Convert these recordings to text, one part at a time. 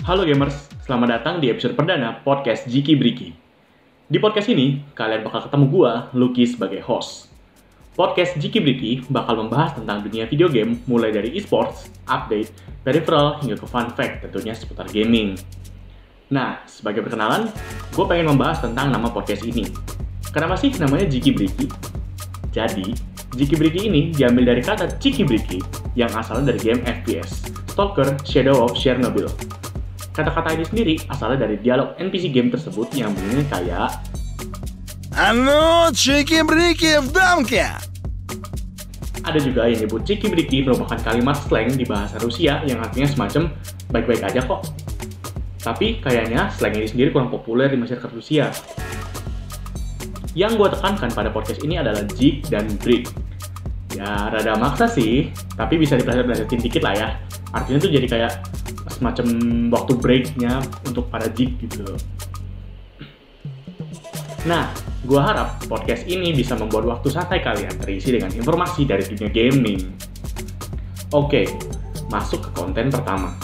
Halo gamers, selamat datang di episode perdana podcast Jiki Briki. Di podcast ini, kalian bakal ketemu gua, Lucky sebagai host. Podcast Jiki Briki bakal membahas tentang dunia video game mulai dari esports, update, peripheral, hingga ke fun fact tentunya seputar gaming. Nah, sebagai perkenalan, gue pengen membahas tentang nama podcast ini. Kenapa sih namanya Jiki Briki? Jadi, Jiki Briki ini diambil dari kata Ciki Briki yang asalnya dari game FPS, Stalker Shadow of Chernobyl. Kata-kata ini sendiri asalnya dari dialog NPC game tersebut yang bunyinya kayak А ну, чики-брики в дамке! Ada juga yang nyebut Ciki Briki merupakan kalimat slang di bahasa Rusia yang artinya semacam baik-baik aja kok. Tapi kayaknya slang ini sendiri kurang populer di masyarakat Rusia. Yang gue tekankan pada podcast ini adalah jig dan break. Ya, rada maksa sih, tapi bisa dipelajarin dikit lah ya. Artinya tuh jadi kayak semacam waktu breaknya untuk para jig gitu. Nah, gue harap podcast ini bisa membuat waktu santai kalian terisi dengan informasi dari dunia gaming. Oke, masuk ke konten pertama.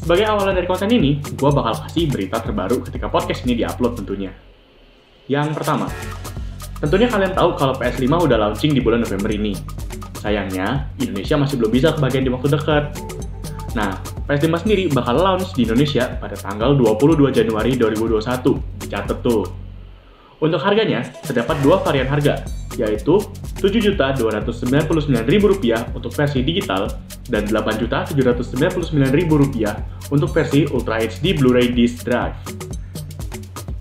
Sebagai awalan dari konten ini, gue bakal kasih berita terbaru ketika podcast ini diupload tentunya. Yang pertama, tentunya kalian tahu kalau PS5 udah launching di bulan November ini. Sayangnya, Indonesia masih belum bisa kebagian di waktu dekat. Nah, PS5 sendiri bakal launch di Indonesia pada tanggal 22 Januari 2021. Catet tuh. Untuk harganya, terdapat dua varian harga, yaitu Rp7.299.000 untuk versi digital dan Rp8.799.000 untuk versi Ultra HD Blu-ray Disc Drive.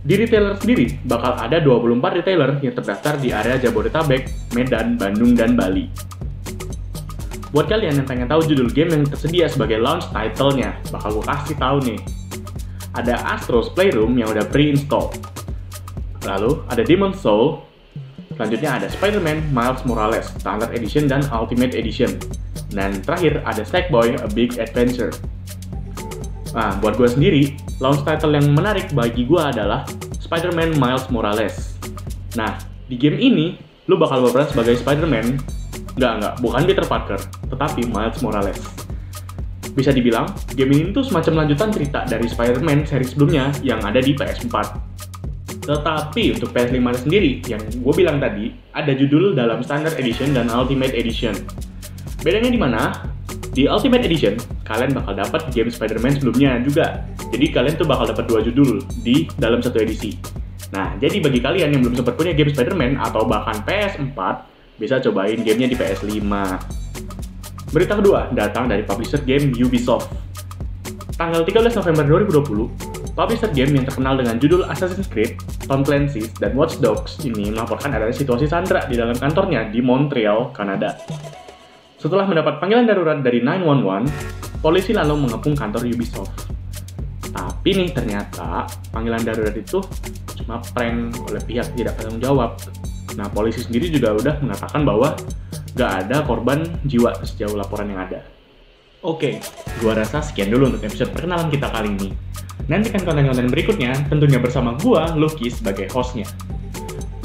Di retailer sendiri, bakal ada 24 retailer yang terdaftar di area Jabodetabek, Medan, Bandung, dan Bali. Buat kalian yang pengen tahu judul game yang tersedia sebagai launch title-nya, bakal gue kasih tahu nih. Ada Astro's Playroom yang udah pre-install. Lalu ada Demon Soul. Selanjutnya ada Spider-Man Miles Morales Standard Edition dan Ultimate Edition. Dan terakhir ada Sackboy A Big Adventure. Nah, buat gue sendiri, launch title yang menarik bagi gue adalah Spider-Man Miles Morales. Nah, di game ini, lu bakal berperan sebagai Spider-Man. Nggak, nggak, bukan Peter Parker, tetapi Miles Morales. Bisa dibilang, game ini tuh semacam lanjutan cerita dari Spider-Man seri sebelumnya yang ada di PS4. Tetapi untuk PS5 sendiri, yang gue bilang tadi, ada judul dalam Standard Edition dan Ultimate Edition. Bedanya di mana? Di Ultimate Edition, kalian bakal dapat game Spider-Man sebelumnya juga. Jadi kalian tuh bakal dapat dua judul di dalam satu edisi. Nah, jadi bagi kalian yang belum sempat punya game Spider-Man atau bahkan PS4, bisa cobain gamenya di PS5. Berita kedua datang dari publisher game Ubisoft. Tanggal 13 November 2020, publisher game yang terkenal dengan judul Assassin's Creed, Tom Clancy's, dan Watch Dogs ini melaporkan adanya situasi Sandra di dalam kantornya di Montreal, Kanada. Setelah mendapat panggilan darurat dari 911, polisi lalu mengepung kantor Ubisoft. Tapi nih ternyata panggilan darurat itu cuma prank oleh pihak tidak bertanggung jawab. Nah polisi sendiri juga udah mengatakan bahwa gak ada korban jiwa sejauh laporan yang ada. Oke, gua rasa sekian dulu untuk episode perkenalan kita kali ini. Nantikan konten-konten berikutnya tentunya bersama gua, Lucky, sebagai hostnya.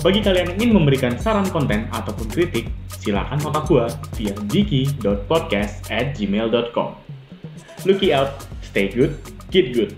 Bagi kalian yang ingin memberikan saran konten ataupun kritik, silakan kontak gua via jiki.podcast at gmail.com. Lucky out, stay good, get good.